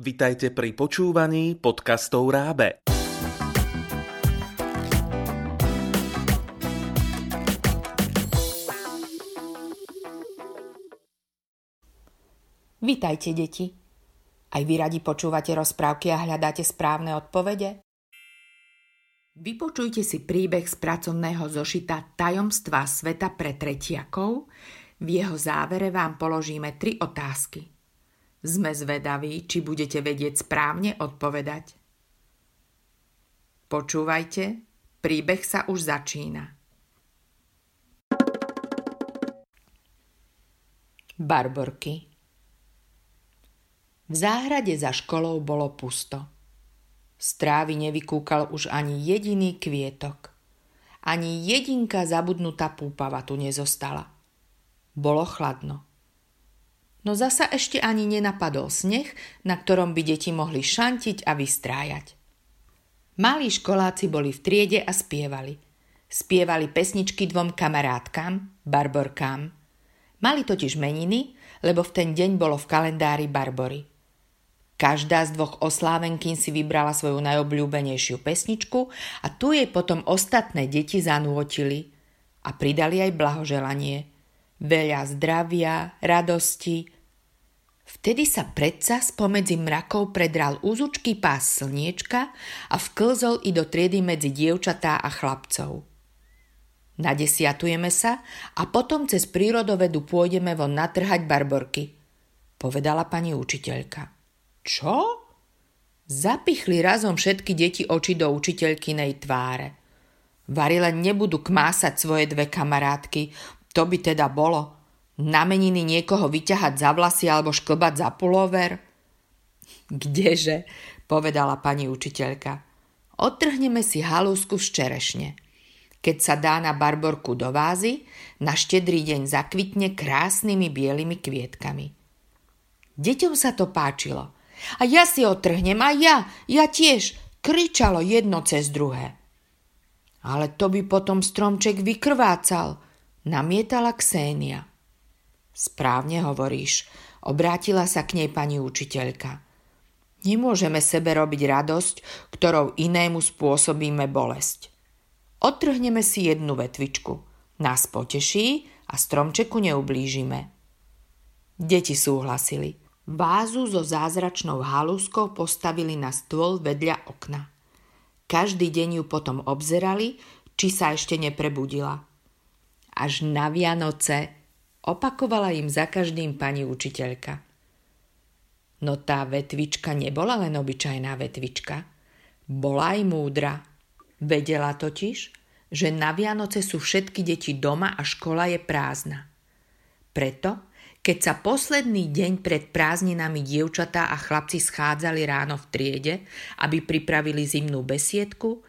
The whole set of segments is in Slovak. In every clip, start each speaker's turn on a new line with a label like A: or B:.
A: Vitajte pri počúvaní podcastov Rábe.
B: Vitajte, deti. Aj vy radi počúvate rozprávky a hľadáte správne odpovede? Vypočujte si príbeh z pracovného zošita Tajomstva sveta pre tretiakov. V jeho závere vám položíme tri otázky. Sme zvedaví, či budete vedieť správne odpovedať. Počúvajte, príbeh sa už začína. Barborky V záhrade za školou bolo pusto. Z trávy nevykúkal už ani jediný kvietok. Ani jedinka zabudnutá púpava tu nezostala. Bolo chladno. No zasa ešte ani nenapadol sneh, na ktorom by deti mohli šantiť a vystrájať. Malí školáci boli v triede a spievali. Spievali pesničky dvom kamarátkam, barborkám. Mali totiž meniny, lebo v ten deň bolo v kalendári barbory. Každá z dvoch oslávenkín si vybrala svoju najobľúbenejšiu pesničku a tu jej potom ostatné deti zanúotili a pridali aj blahoželanie. Veľa zdravia, radosti. Vtedy sa predsa spomedzi mrakov predral úzučký pás slniečka a vklzol i do triedy medzi dievčatá a chlapcov. Nadesiatujeme sa a potom cez prírodovedu pôjdeme von natrhať barborky, povedala pani učiteľka. Čo? Zapichli razom všetky deti oči do učiteľkynej tváre. Len nebudú kmásať svoje dve kamarátky, to by teda bolo. Na meniny niekoho vyťahať za vlasy alebo šklbať za pulover? Kdeže, povedala pani učiteľka. Odtrhneme si halúsku z čerešne. Keď sa dá na barborku do vázy, na štedrý deň zakvitne krásnymi bielými kvietkami. Deťom sa to páčilo – a ja si otrhnem, a ja, ja tiež, kričalo jedno cez druhé. Ale to by potom stromček vykrvácal, namietala Ksenia. Správne hovoríš, obrátila sa k nej pani učiteľka. Nemôžeme sebe robiť radosť, ktorou inému spôsobíme bolesť. Odtrhneme si jednu vetvičku. Nás poteší a stromčeku neublížime. Deti súhlasili. Vázu so zázračnou halúskou postavili na stôl vedľa okna. Každý deň ju potom obzerali, či sa ešte neprebudila. Až na Vianoce opakovala im za každým pani učiteľka. No tá vetvička nebola len obyčajná vetvička. Bola aj múdra. Vedela totiž, že na Vianoce sú všetky deti doma a škola je prázdna. Preto keď sa posledný deň pred prázdninami dievčatá a chlapci schádzali ráno v triede, aby pripravili zimnú besiedku,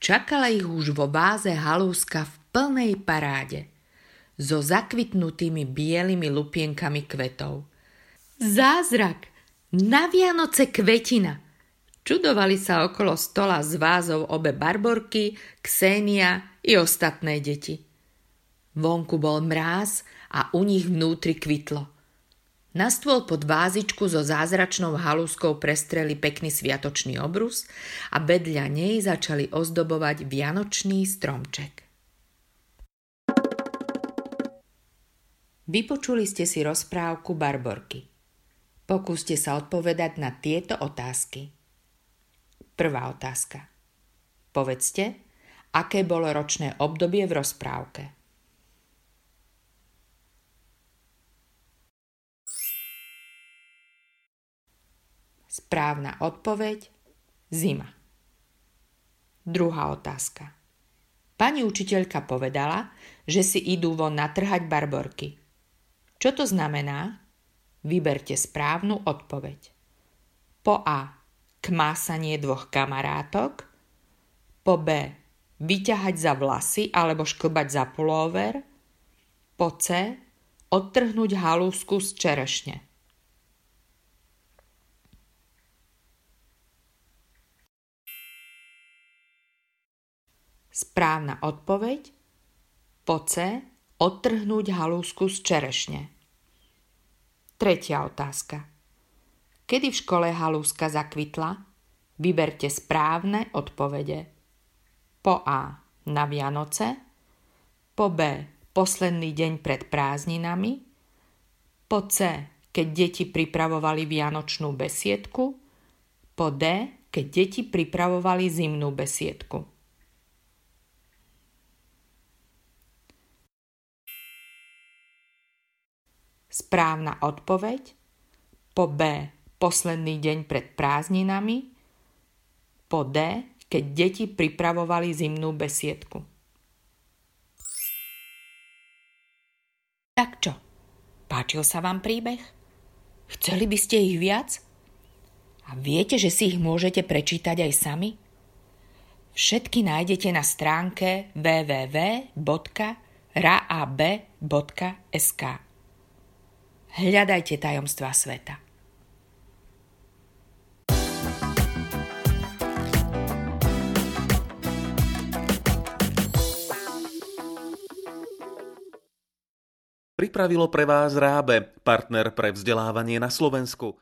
B: čakala ich už vo váze halúska v plnej paráde so zakvitnutými bielými lupienkami kvetov. Zázrak! Na Vianoce kvetina! Čudovali sa okolo stola s vázov obe barborky, Ksenia i ostatné deti. Vonku bol mráz a u nich vnútri kvitlo. Na stôl pod vázičku so zázračnou halúskou prestreli pekný sviatočný obrus a bedľa nej začali ozdobovať vianočný stromček. Vypočuli ste si rozprávku Barborky. Pokúste sa odpovedať na tieto otázky. Prvá otázka. Povedzte, aké bolo ročné obdobie v rozprávke. Správna odpoveď zima. Druhá otázka. Pani učiteľka povedala, že si idú von natrhať barborky. Čo to znamená? Vyberte správnu odpoveď. Po A. Kmásanie dvoch kamarátok. Po B. Vyťahať za vlasy alebo šklbať za pulóver. Po C. Odtrhnúť halúsku z čerešne. Správna odpoveď po C odtrhnúť halúsku z čerešne. Tretia otázka. Kedy v škole halúska zakvitla? Vyberte správne odpovede. Po A. Na Vianoce. Po B. Posledný deň pred prázdninami. Po C. Keď deti pripravovali vianočnú besiedku. Po D. Keď deti pripravovali zimnú besiedku. Správna odpoveď. Po B posledný deň pred prázdninami, po D, keď deti pripravovali zimnú besiedku. Tak čo? Páčil sa vám príbeh? Chceli by ste ich viac? A viete, že si ich môžete prečítať aj sami? Všetky nájdete na stránke www.raab.sk. Hľadajte tajomstvá sveta.
A: Pripravilo pre vás Rábe, partner pre vzdelávanie na Slovensku.